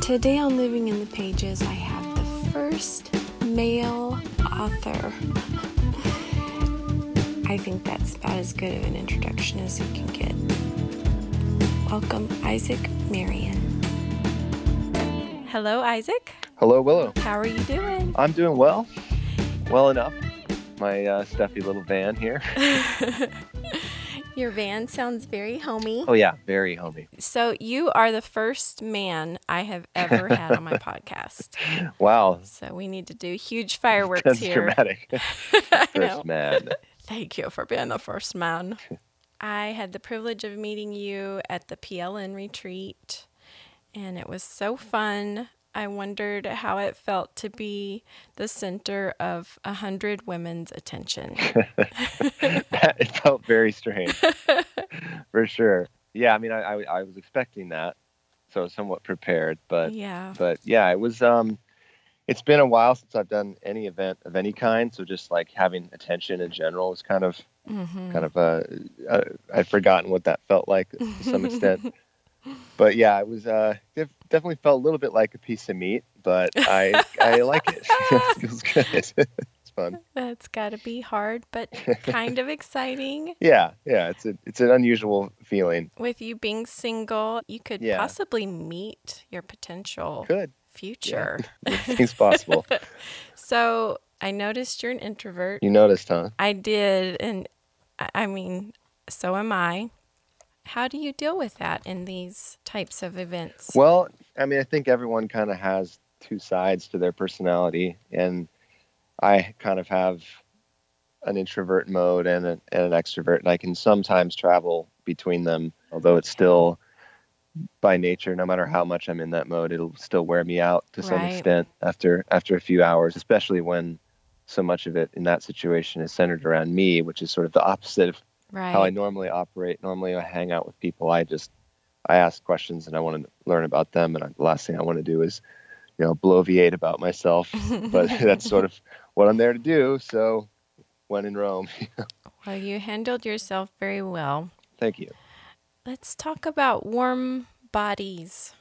And today on Living in the Pages, I have the first male author. I think that's about as good of an introduction as you can get. Welcome, Isaac Marion. Hello, Isaac. Hello, Willow. How are you doing? I'm doing well. Well enough. My uh, stuffy little van here. Your van sounds very homey. Oh, yeah, very homey. So, you are the first man I have ever had on my podcast. Wow. So, we need to do huge fireworks That's here. dramatic. First man. Thank you for being the first man. I had the privilege of meeting you at the PLN retreat, and it was so fun. I wondered how it felt to be the center of a hundred women's attention. it felt very strange. For sure. Yeah, I mean, I, I, I was expecting that, so somewhat prepared. But yeah. but yeah, it was. Um, it's been a while since I've done any event of any kind, so just like having attention in general was kind of hmm kind of uh, uh I'd forgotten what that felt like to some extent. but yeah, it was uh def- definitely felt a little bit like a piece of meat, but I I like it. it feels good. it's fun. That's got to be hard, but kind of exciting. Yeah, yeah, it's a it's an unusual feeling. With you being single, you could Yeah. possibly meet your potential Good. future. Anything's possible. So I noticed you're an introvert. You noticed, huh? I did, and I- I mean, so am I. How do you deal with that in these types of events? Well, I mean, I think everyone kind of has two sides to their personality, and I kind of have an introvert mode and, a, and an extrovert, and I can sometimes travel between them. Although it's still by nature, no matter how much I'm in that mode, it'll still wear me out to some Right. extent after after a few hours, especially when so much of it in that situation is centered around me, which is sort of the opposite of right. how I normally operate. Normally, I hang out with people. I just I ask questions and I want to learn about them. And I, the last thing I want to do is, you know, bloviate about myself. but that's sort of what I'm there to do. So, when in Rome, well, you handled yourself very well. thank you. Let's talk about warm bodies.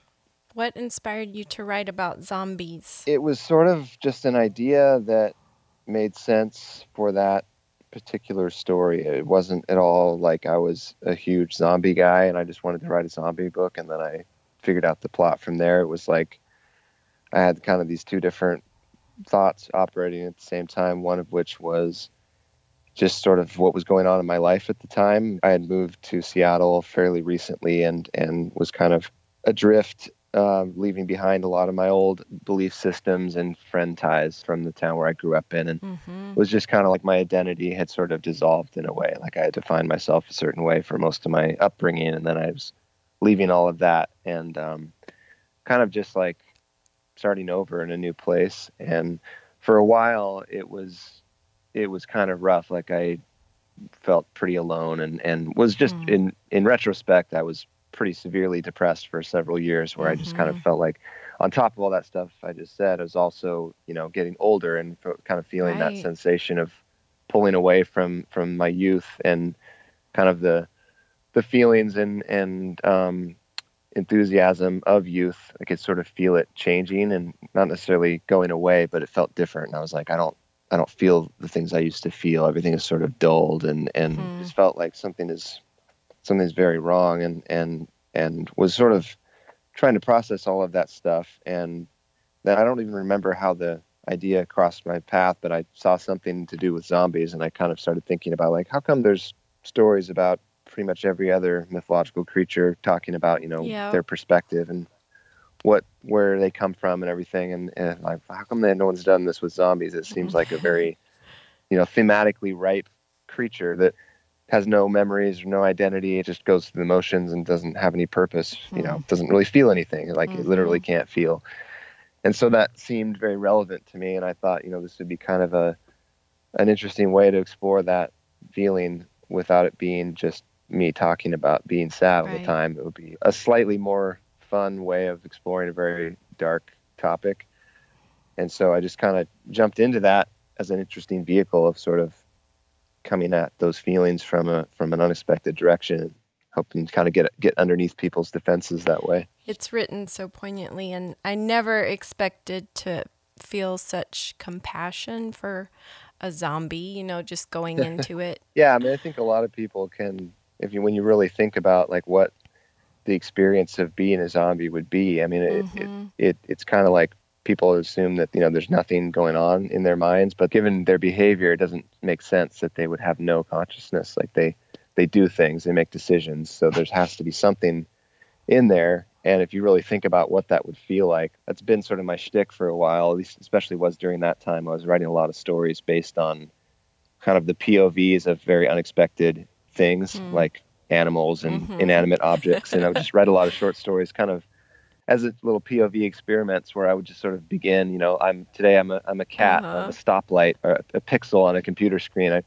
What inspired you to write about zombies? It was sort of just an idea that made sense for that particular story. It wasn't at all like I was a huge zombie guy and I just wanted to write a zombie book and then I figured out the plot from there. It was like I had kind of these two different thoughts operating at the same time, one of which was just sort of what was going on in my life at the time. I had moved to Seattle fairly recently and and was kind of adrift um, leaving behind a lot of my old belief systems and friend ties from the town where I grew up in. And Mm-hmm. it was just kind of like my identity had sort of dissolved in a way. Like I had defined myself a certain way for most of my upbringing. And then I was leaving all of that and um, kind of just like starting over in a new place. And for a while, it was, it was kind of rough. Like I felt pretty alone and, and was just Mm. in, in retrospect, I was pretty severely depressed for several years where I just kind of Mhm. felt like on top of all that stuff I just said, I was also, you know, getting older and kind of feeling Right. that sensation of pulling away from from my youth and kind of the the feelings and and um, enthusiasm of youth. I could sort of feel it changing and not necessarily going away, but it felt different. And I was like, I don't I don't feel the things I used to feel. Everything is sort of dulled and and Mhm. just felt like something is something's very wrong and and and was sort of trying to process all of that stuff. And then I don't even remember how the idea crossed my path but I saw something to do with zombies and I kind of started thinking about like how come there's stories about pretty much every other mythological creature talking about you know Yeah. their perspective and what where they come from and everything. And, and like how come that no one's done this with zombies? It seems mm-hmm. like a very you know thematically ripe creature that has no memories or no identity it just goes through the motions and doesn't have any purpose you know hmm. doesn't really feel anything like it literally mm-hmm. can't feel. And so that seemed very relevant to me and i thought you know this would be kind of a an interesting way to explore that feeling without it being just me talking about being sad all Right. the time. It would be a slightly more fun way of exploring a very dark topic. And so i just kind of jumped into that as an interesting vehicle of sort of coming at those feelings from a from an unexpected direction hoping to kind of get get underneath people's defenses that way It's written so poignantly, and I never expected to feel such compassion for a zombie, you know, just going into it. Yeah, I mean, I think a lot of people can, if you when you really think about like what the experience of being a zombie would be. I mean, it, Mm-hmm. it, it it's kind of like people assume that you know there's nothing going on in their minds, but given their behavior, it doesn't make sense that they would have no consciousness. Like they they do things, they make decisions, so there has to be something in there. And if you really think about what that would feel like, that's been sort of my shtick for a while. At least, especially was during that time. I was writing a lot of stories based on kind of the POVs of very unexpected things, Hmm. like animals and Mhm. inanimate objects. And I just read a lot of short stories, kind of as a little POV experiments, where I would just sort of begin. You know, I'm today I'm a I'm a cat, Uh-huh. I'm a stoplight, or a, a pixel on a computer screen. I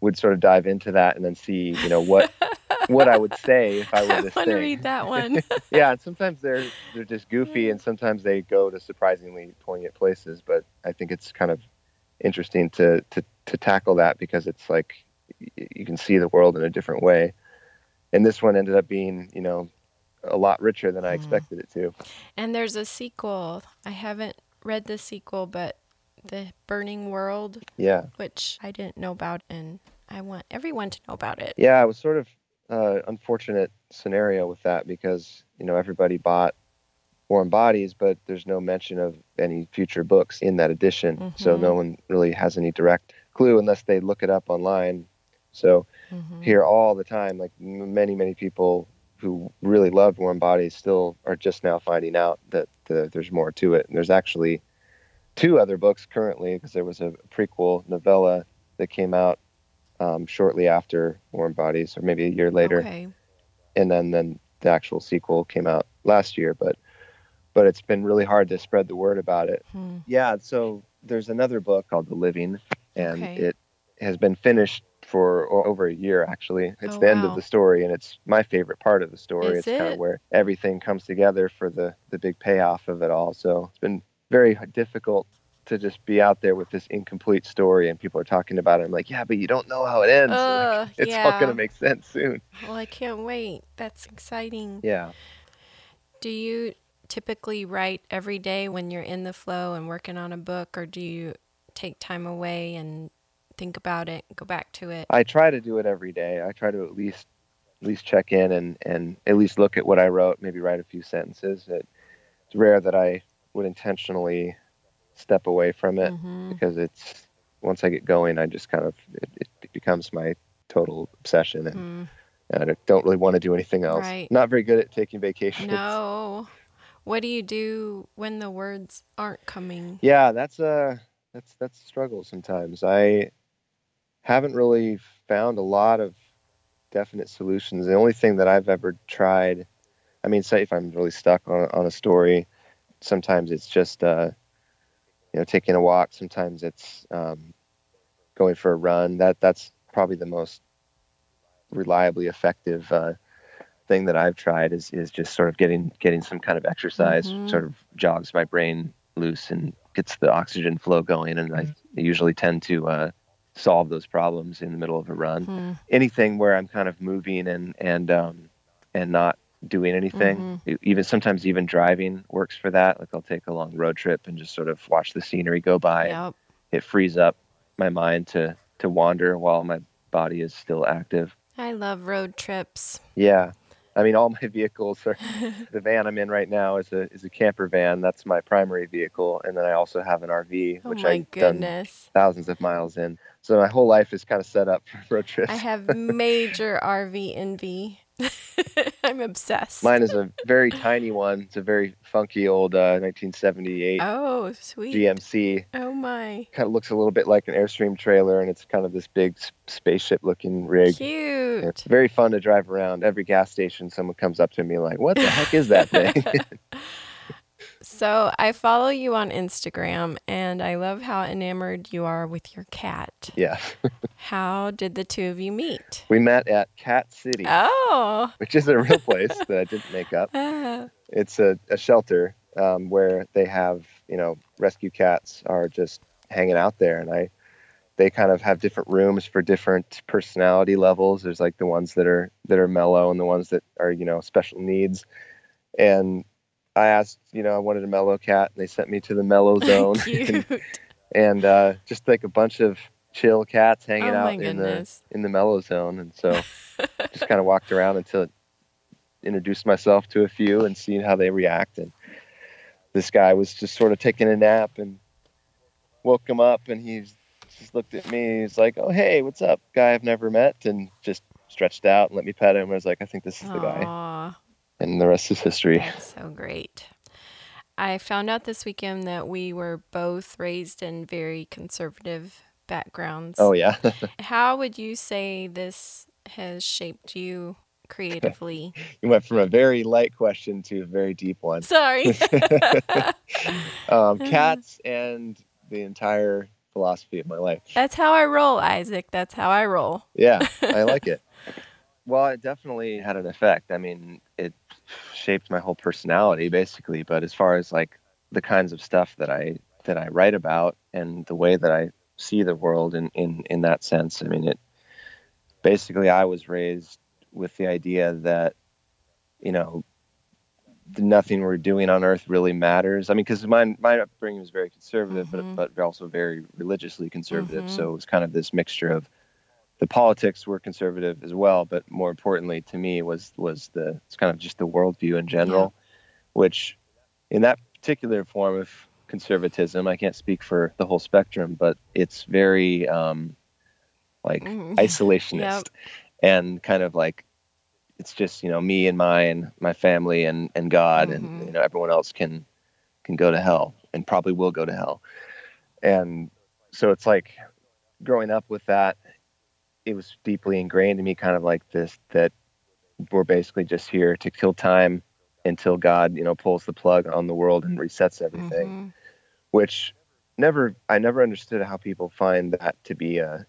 would sort of dive into that and then see, you know, what what I would say if I were this I want to read that one. yeah, and sometimes they're they're just goofy, and sometimes they go to surprisingly poignant places. But I think it's kind of interesting to to to tackle that because it's like you can see the world in a different way. And this one ended up being, you know, a lot richer than I Mm. expected it to. and there's a sequel. I haven't read the sequel, but The Burning World, Yeah, which I didn't know about, and I want everyone to know about it. yeah, it was sort of uh, unfortunate scenario with that because you know everybody bought Warm Bodies, but there's no mention of any future books in that edition, so Mhm. no one really has any direct clue unless they look it up online. So Mhm. hear all the time, like m- many many people who really loved Warm Bodies still are just now finding out that the, there's more to it, and there's actually two other books currently because there was a prequel novella that came out um, shortly after Warm Bodies, or maybe a year later, Okay. and then then the actual sequel came out last year. But but it's been really hard to spread the word about it. Hmm. Yeah, so there's another book called The Living, and Okay. it has been finished for over a year actually. It's Oh, the end wow. of the story, and it's my favorite part of the story. Is it's kind of where everything comes together for the the big payoff of it all. So it's been very difficult to just be out there with this incomplete story, and people are talking about it. I'm like, yeah, but you don't know how it ends. Like, Ugh, it's all gonna make sense soon. Well, I can't wait. That's exciting. Yeah. Do you typically write every day when you're in the flow and working on a book, or do you take time away and think about it, go back to it? I try to do it every day. I try to at least at least check in and and at least look at what I wrote, maybe write a few sentences. It, it's rare that I would intentionally step away from it hmm because it's once I get going, I just kind of it, it becomes my total obsession, and, Mm, and I don't really want to do anything else. Right. Not very good at taking vacations. no. What do you do when the words aren't coming? Yeah, that's a that's that's a struggle sometimes. I haven't really found a lot of definite solutions. The only thing that I've ever tried, I mean, say if I'm really stuck on on a story, sometimes it's just uh, you know taking a walk. Sometimes it's um, going for a run. That that's probably the most reliably effective uh, thing that I've tried is is just sort of getting getting some kind of exercise, Mhm. sort of jogs my brain loose and gets the oxygen flow going. And I usually tend to uh, solve those problems in the middle of a run. Hmm. Anything where I'm kind of moving and and um, and not doing anything. E- Even sometimes even driving works for that. Like I'll take a long road trip and just sort of watch the scenery go by. Yep. It frees up my mind to to wander while my body is still active. I love road trips. Yeah. I mean, all my vehicles are the van I'm in right now is a is a camper van. That's my primary vehicle, and then I also have an RV, Oh which my I've done goodness. thousands of miles in. So my whole life is kind of set up for road trips. I have major RV envy. I'm obsessed. Mine is a very tiny one. It's a very funky old uh, 1978 oh, sweet. GMC. Oh my. Kind of looks a little bit like an Airstream trailer, and it's kind of this big spaceship-looking rig. Cute. It's very fun to drive around. Every gas station, someone comes up to me like, "What the heck is that thing?" So I follow you on Instagram and I love how enamored you are with your cat. yeah, How did the two of you meet? we met at Cat City, Oh. which is a real place that I didn't make up. Ah. It's a, a shelter um, where they have, you know, rescue cats are just hanging out there, and I, they kind of have different rooms for different personality levels. There's like the ones that are that are mellow and the ones that are, you know, special needs, and I asked, you know, I wanted a mellow cat, and they sent me to the mellow zone, Cute. and uh, just like a bunch of chill cats hanging Oh, out in the in the mellow zone, and so just kind of walked around until introduced myself to a few and seeing how they react. And this guy was just sort of taking a nap and woke him up, and he just looked at me. He's like, "Oh, hey, what's up, guy I've never met?" And just stretched out and let me pet him. I was like, "I think this is the guy," and the rest is history. that's so great. I found out this weekend that we were both raised in very conservative backgrounds. Oh yeah. How would you say this has shaped you creatively? you went from a very light question to a very deep one. Sorry. Um, cats and the entire philosophy of my life. That's how I roll, Isaac. That's how I roll. Yeah, I like it. Well, it definitely had an effect. I mean, shaped my whole personality basically. But as far as like the kinds of stuff that I that I write about and the way that I see the world in in in that sense, I mean, it basically I was raised with the idea that you know nothing we're doing on earth really matters. I mean, because my my upbringing was very conservative, Mhm. but but also very religiously conservative. Mhm. So it was kind of this mixture of the politics were conservative as well, but more importantly to me was was the it's kind of just the worldview in general, which in that particular form of conservatism, I can't speak for the whole spectrum, but it's very um, like Mhm. isolationist and kind of like it's just you know me and mine my family and and god Mhm. and you know everyone else can can go to hell and probably will go to hell and so it's like growing up with that it was deeply ingrained in me kind of like this that we're basically just here to kill time until god you know pulls the plug on the world and resets everything Mhm. which never I never understood how people find that to be a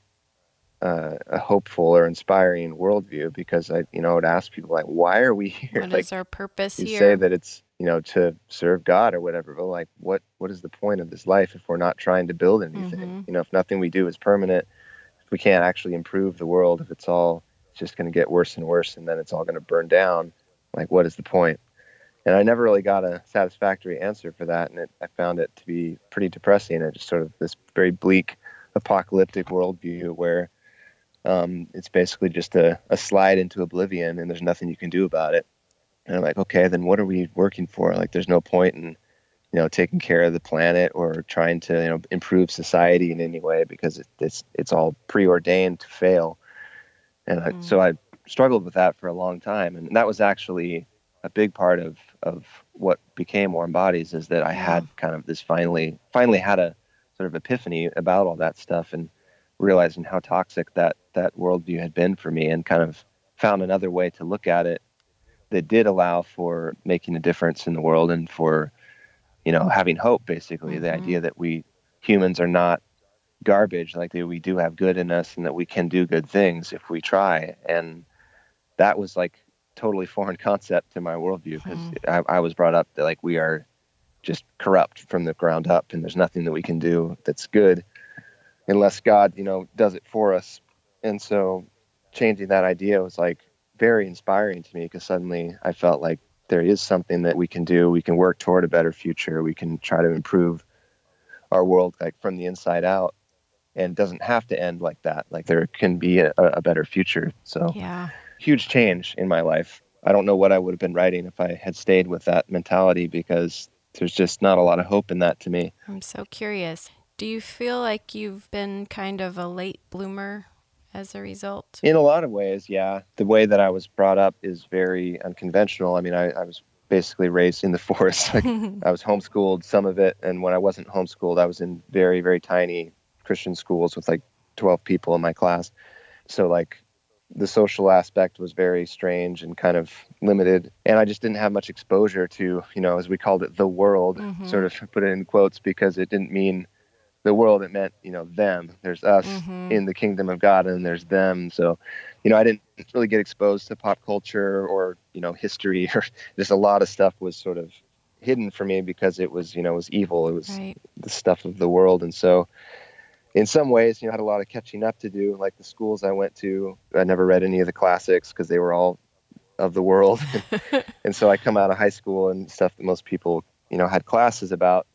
a, a hopeful or inspiring worldview because I you know would ask people like why are we here What like is our purpose you here? say that it's you know to serve God or whatever but like what what is the point of this life if we're not trying to build anything Mhm. you know if nothing we do is permanent we can't actually improve the world if it's all just going to get worse and worse and then it's all going to burn down like what is the point and I never really got a satisfactory answer for that, and it, I found it to be pretty depressing. It just sort of this very bleak, apocalyptic worldview where um, it's basically just a, a slide into oblivion, and there's nothing you can do about it. And I'm like, okay, then what are we working for? Like, there's no point in, you know, taking care of the planet or trying to, you know, improve society in any way because it, it's it's all preordained to fail. And I, Mm. so I struggled with that for a long time, and that was actually a big part of of what became Warm Bodies is that I had kind of this finally finally had a sort of epiphany about all that stuff and realizing how toxic that that worldview had been for me and kind of found another way to look at it that did allow for making a difference in the world and for you know having hope basically the Mhm. idea that we humans are not garbage like that we do have good in us and that we can do good things if we try and that was like totally foreign concept to my worldview because Hmm. I, I was brought up that like we are just corrupt from the ground up and there's nothing that we can do that's good unless god you know does it for us and so changing that idea was like very inspiring to me because suddenly i felt like there is something that we can do we can work toward a better future we can try to improve our world like from the inside out and it doesn't have to end like that like there can be a, a better future so Yeah. huge change in my life. I don't know what I would have been writing if I had stayed with that mentality because there's just not a lot of hope in that to me. I'm so curious. Do you feel like you've been kind of a late bloomer as a result? In a lot of ways, yeah. The way that I was brought up is very unconventional. I mean, I, I was basically raised in the forest. Like, I was homeschooled, some of it. And when I wasn't homeschooled, I was in very, very tiny Christian schools with like 12 people in my class. So, like, the social aspect was very strange and kind of limited. And I just didn't have much exposure to, you know, as we called it, the world, Mhm. sort of put it in quotes because it didn't mean the world, it meant, you know, them. There's us Mhm. in the kingdom of God and there's them. So, you know, I didn't really get exposed to pop culture or, you know, history or just a lot of stuff was sort of hidden for me because it was, you know, it was evil. It was Right. the stuff of the world. And so, in some ways, you know, I had a lot of catching up to do. Like the schools I went to, I never read any of the classics because they were all of the world. and so I come out of high school and stuff that most people, you know, had classes about.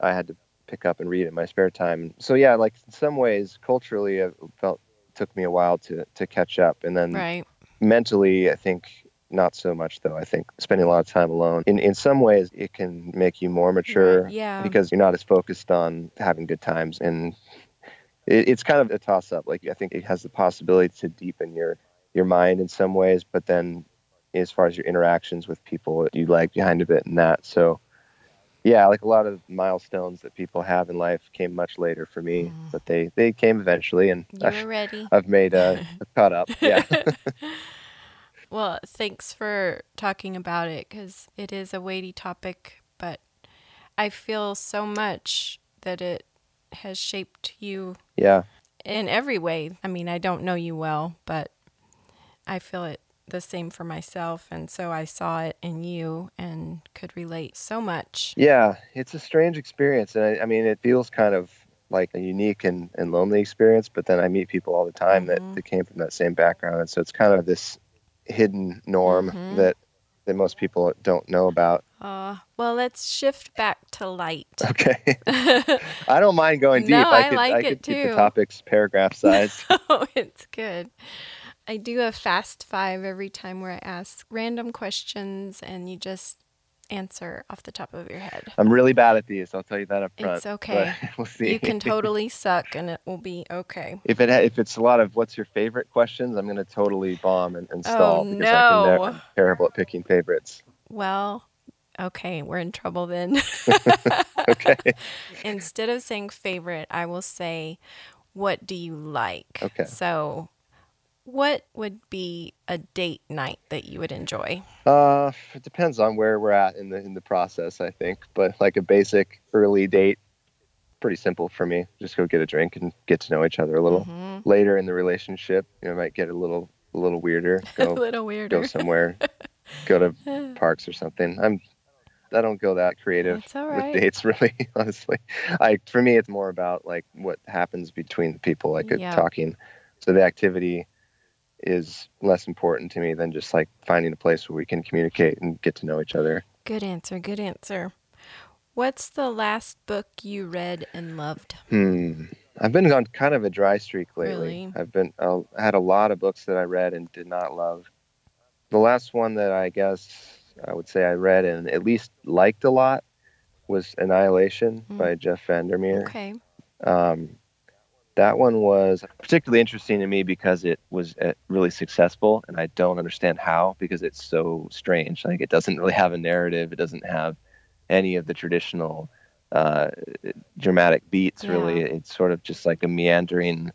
I had to pick up and read in my spare time. So yeah, like in some ways, culturally, it felt took me a while to to catch up, and then Right. mentally, I think not so much though. I think spending a lot of time alone, in in some ways, it can make you more mature yeah. because you're not as focused on having good times and. It, it's kind of a toss up. Like I think it has the possibility to deepen your your mind in some ways, but then as far as your interactions with people, you lag behind a bit in that. So, yeah, like a lot of milestones that people have in life came much later for me, Mm. but they they came eventually, and You I've, were ready. I've made uh, I've caught up. Yeah, Well, thanks for talking about it because it is a weighty topic, but I feel so much that it has shaped you yeah, in every way. I mean, I don't know you well, but I feel it the same for myself. And so I saw it in you and could relate so much. yeah. It's a strange experience, and I, I mean, it feels kind of like a unique and, and lonely experience. But then I meet people all the time Mhm. that, that came from that same background, and so it's kind of this hidden norm Mhm. that that most people don't know about. Uh, well, let's shift back to light. Okay. I don't mind going deep. No, I I like I it keep too. the topics paragraph size. oh, it's good. I do a fast five every time where I ask random questions and you just answer off the top of your head. I'm really bad at these. I'll tell you that up front. It's okay. we'll see. You can totally suck and it will be okay. if it if it's a lot of what's your favorite questions, I'm gonna totally bomb and, and Oh, stall because I can no. I'm terrible at picking favorites. Well, okay, we're in trouble then. Okay. Instead of saying favorite, I will say, what do you like? Okay. So, what would be a date night that you would enjoy? Uh, it depends on where we're at in the in the process, I think. But like a basic early date, pretty simple for me. Just go get a drink and get to know each other a little. Mhm. Later in the relationship, you know, might get a little a little weirder. Go, a little weirder. go somewhere, go to parks or something. I'm I don't go that creative all with dates really, honestly. I for me it's more about like what happens between the people, like Yeah. talking. So the activity is less important to me than just like finding a place where we can communicate and get to know each other. Good answer. Good answer. What's the last book you read and loved? Hmm. I've been on kind of a dry streak lately. Really? I've been uh, I had a lot of books that I read and did not love. The last one that I guess I would say I read and at least liked a lot was Annihilation Mm. by Jeff Vandermeer. Okay. Um, that one was particularly interesting to me because it was uh, really successful, and I don't understand how because it's so strange. Like it doesn't really have a narrative. It doesn't have any of the traditional uh, dramatic beats. Really, Yeah. it's sort of just like a meandering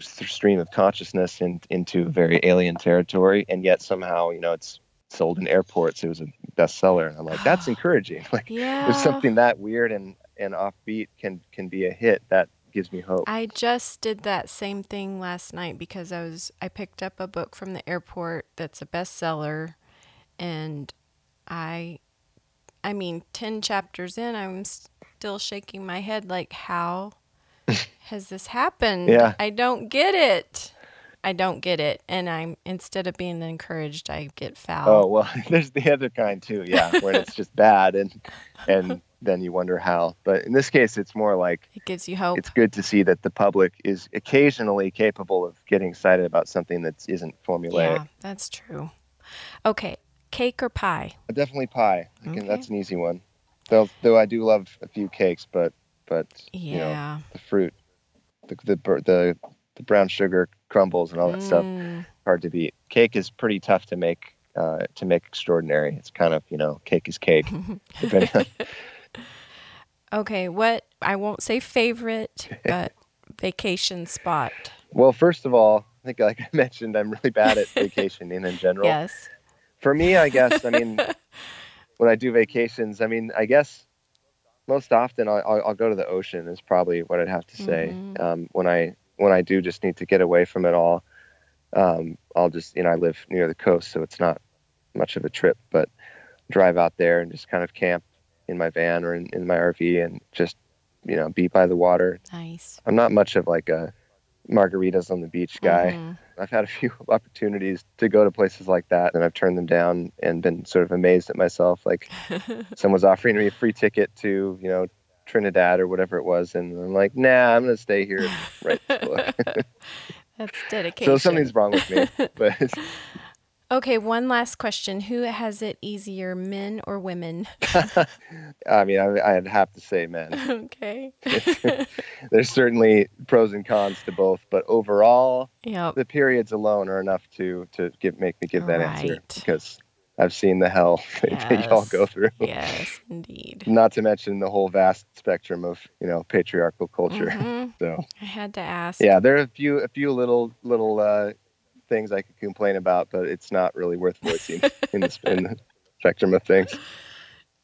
stream of consciousness in, into very alien territory, and yet somehow you know it's sold in airports. It was a bestseller, and I'm like, that's encouraging. Like Yeah. if something that weird and and offbeat can can be a hit, that gives me hope. I just did that same thing last night because I was I picked up a book from the airport that's a bestseller and I I mean 10 chapters in I'm still shaking my head like how has this happened? Yeah. I don't get it. I don't get it and I'm instead of being encouraged I get foul. Oh well, there's the other kind too. Yeah, where it's just bad and and then you wonder how. But in this case, it's more like It gives you hope. it's good to see that the public is occasionally capable of getting excited about something that isn't formulaic. yeah, that's true. Okay, cake or pie? Uh, definitely pie. I can, Okay. That's an easy one. Though though I do love a few cakes, but but you know the fruit, the the the, the brown sugar crumbles and all that stuff Mm. hard to beat. Cake is pretty tough to make uh, to make extraordinary. It's kind of you know cake is cake. Okay, what I won't say favorite, but vacation spot. well, first of all, I think like I mentioned, I'm really bad at vacationing in general. Yes. For me, I guess I mean when I do vacations, I mean I guess most often I'll, I'll, go to the ocean is probably what I'd have to say. Mhm. Um, when I when I do just need to get away from it all, um, I'll just you know I live near the coast, so it's not much of a trip, but drive out there and just kind of camp in my van or in, in my RV and just you know be by the water. Nice. I'm not much of like a margaritas on the beach guy. Mhm. I've had a few opportunities to go to places like that, and I've turned them down and been sort of amazed at myself. Like someone's offering me a free ticket to, you know, Trinidad or whatever it was, and I'm like, nah, I'm gonna stay here and write this book. That's dedication. so something's wrong with me. But Okay, one last question. Who has it easier, men or women? I mean, I, I'd have to say, men. okay. there's certainly pros and cons to both, but overall, yep. the periods alone are enough to to give make me give that answer because I've seen the hell that y'all go through. Yes, indeed. Not to mention the whole vast spectrum of you know patriarchal culture. Mhm. So I had to ask. yeah, there are a few a few little little uh, things I could complain about, but it's not really worth voicing in, the, in the spectrum of things.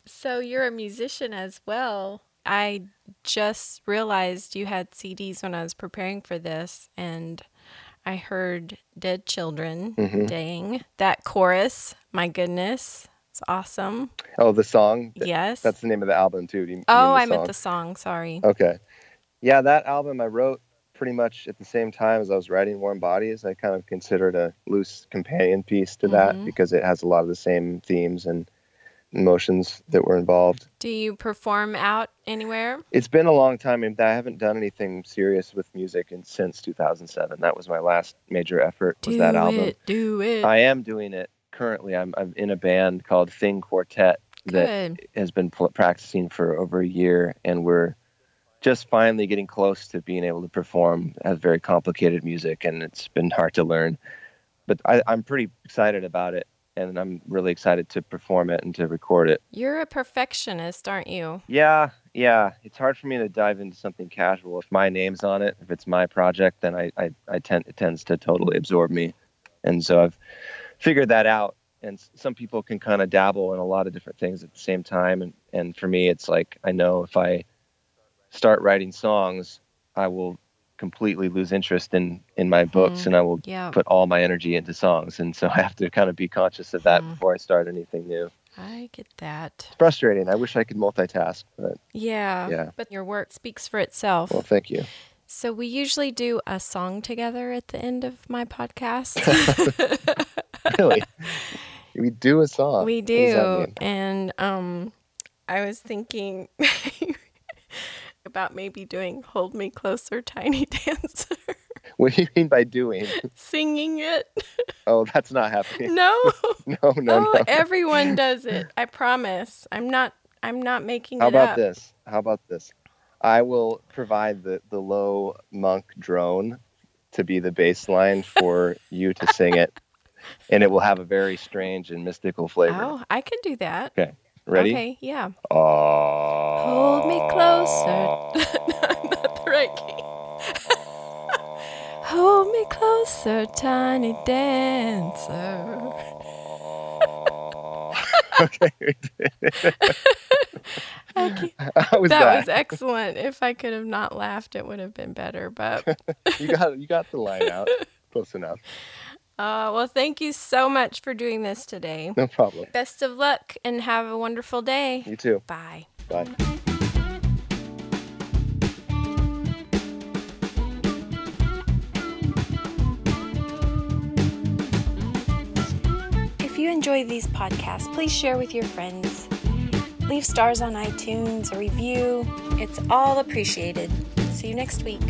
So you're a musician as well. I just realized you had CDs when I was preparing for this, and I heard Dead Children. Mhm. Dang. That chorus, my goodness. It's awesome. Oh, the song. Yes. That's the name of the album too. Do you, oh, I meant the song. Sorry. Okay. Yeah, that album I wrote pretty much at the same time as I was writing Warm Bodies. I kind of considered a loose companion piece to that Mhm. because it has a lot of the same themes and emotions that were involved. Do you perform out anywhere? It's been a long time. I haven't done anything serious with music in, since 2007. That was my last major effort. Was do that album? it. Do it. I am doing it currently. I'm, I'm in a band called Thing Quartet that Good. has been pl- practicing for over a year, and we're just finally getting close to being able to perform. Has very complicated music, and it's been hard to learn. But I, I'm pretty excited about it, and I'm really excited to perform it and to record it. You're a perfectionist, aren't you? Yeah, yeah. It's hard for me to dive into something casual. If my name's on it, if it's my project, then I, I, I tend it tends to totally absorb me, and so I've figured that out. And some people can kind of dabble in a lot of different things at the same time, and and for me, it's like I know if I start writing songs, I will completely lose interest in in my books, Mhm. and I will Yeah. put all my energy into songs, and so I have to kind of be conscious of that Mhm. before I start anything new. I get that. It's frustrating. I wish I could multitask, but Yeah. Yeah. But your work speaks for itself. well, thank you. So we usually do a song together at the end of my podcast. really? we do a song. we What does that do. And um I was thinking about maybe doing Hold Me Closer Tiny Dancer. What do you mean by doing? Singing it. Oh, that's not happening. No. No, no, oh, no. everyone does it. I promise. I'm not I'm not making How about up. this? How about this? I will provide the, the low monk drone to be the bass line for you to sing it, and it will have a very strange and mystical flavor. Oh, I can do that. Ready? Okay, yeah. Oh. Hold me closer. Not the right key. Hold me closer, tiny dancer. okay. How was that, that? was excellent. If I could have not laughed, it would have been better. But uh, you got you got the line out. Close enough. Uh, well, thank you so much for doing this today. No problem. Best of luck and have a wonderful day. You too. Bye. Bye. If you enjoy these podcasts, please share with your friends. Leave stars on iTunes, a review. It's all appreciated. See you next week.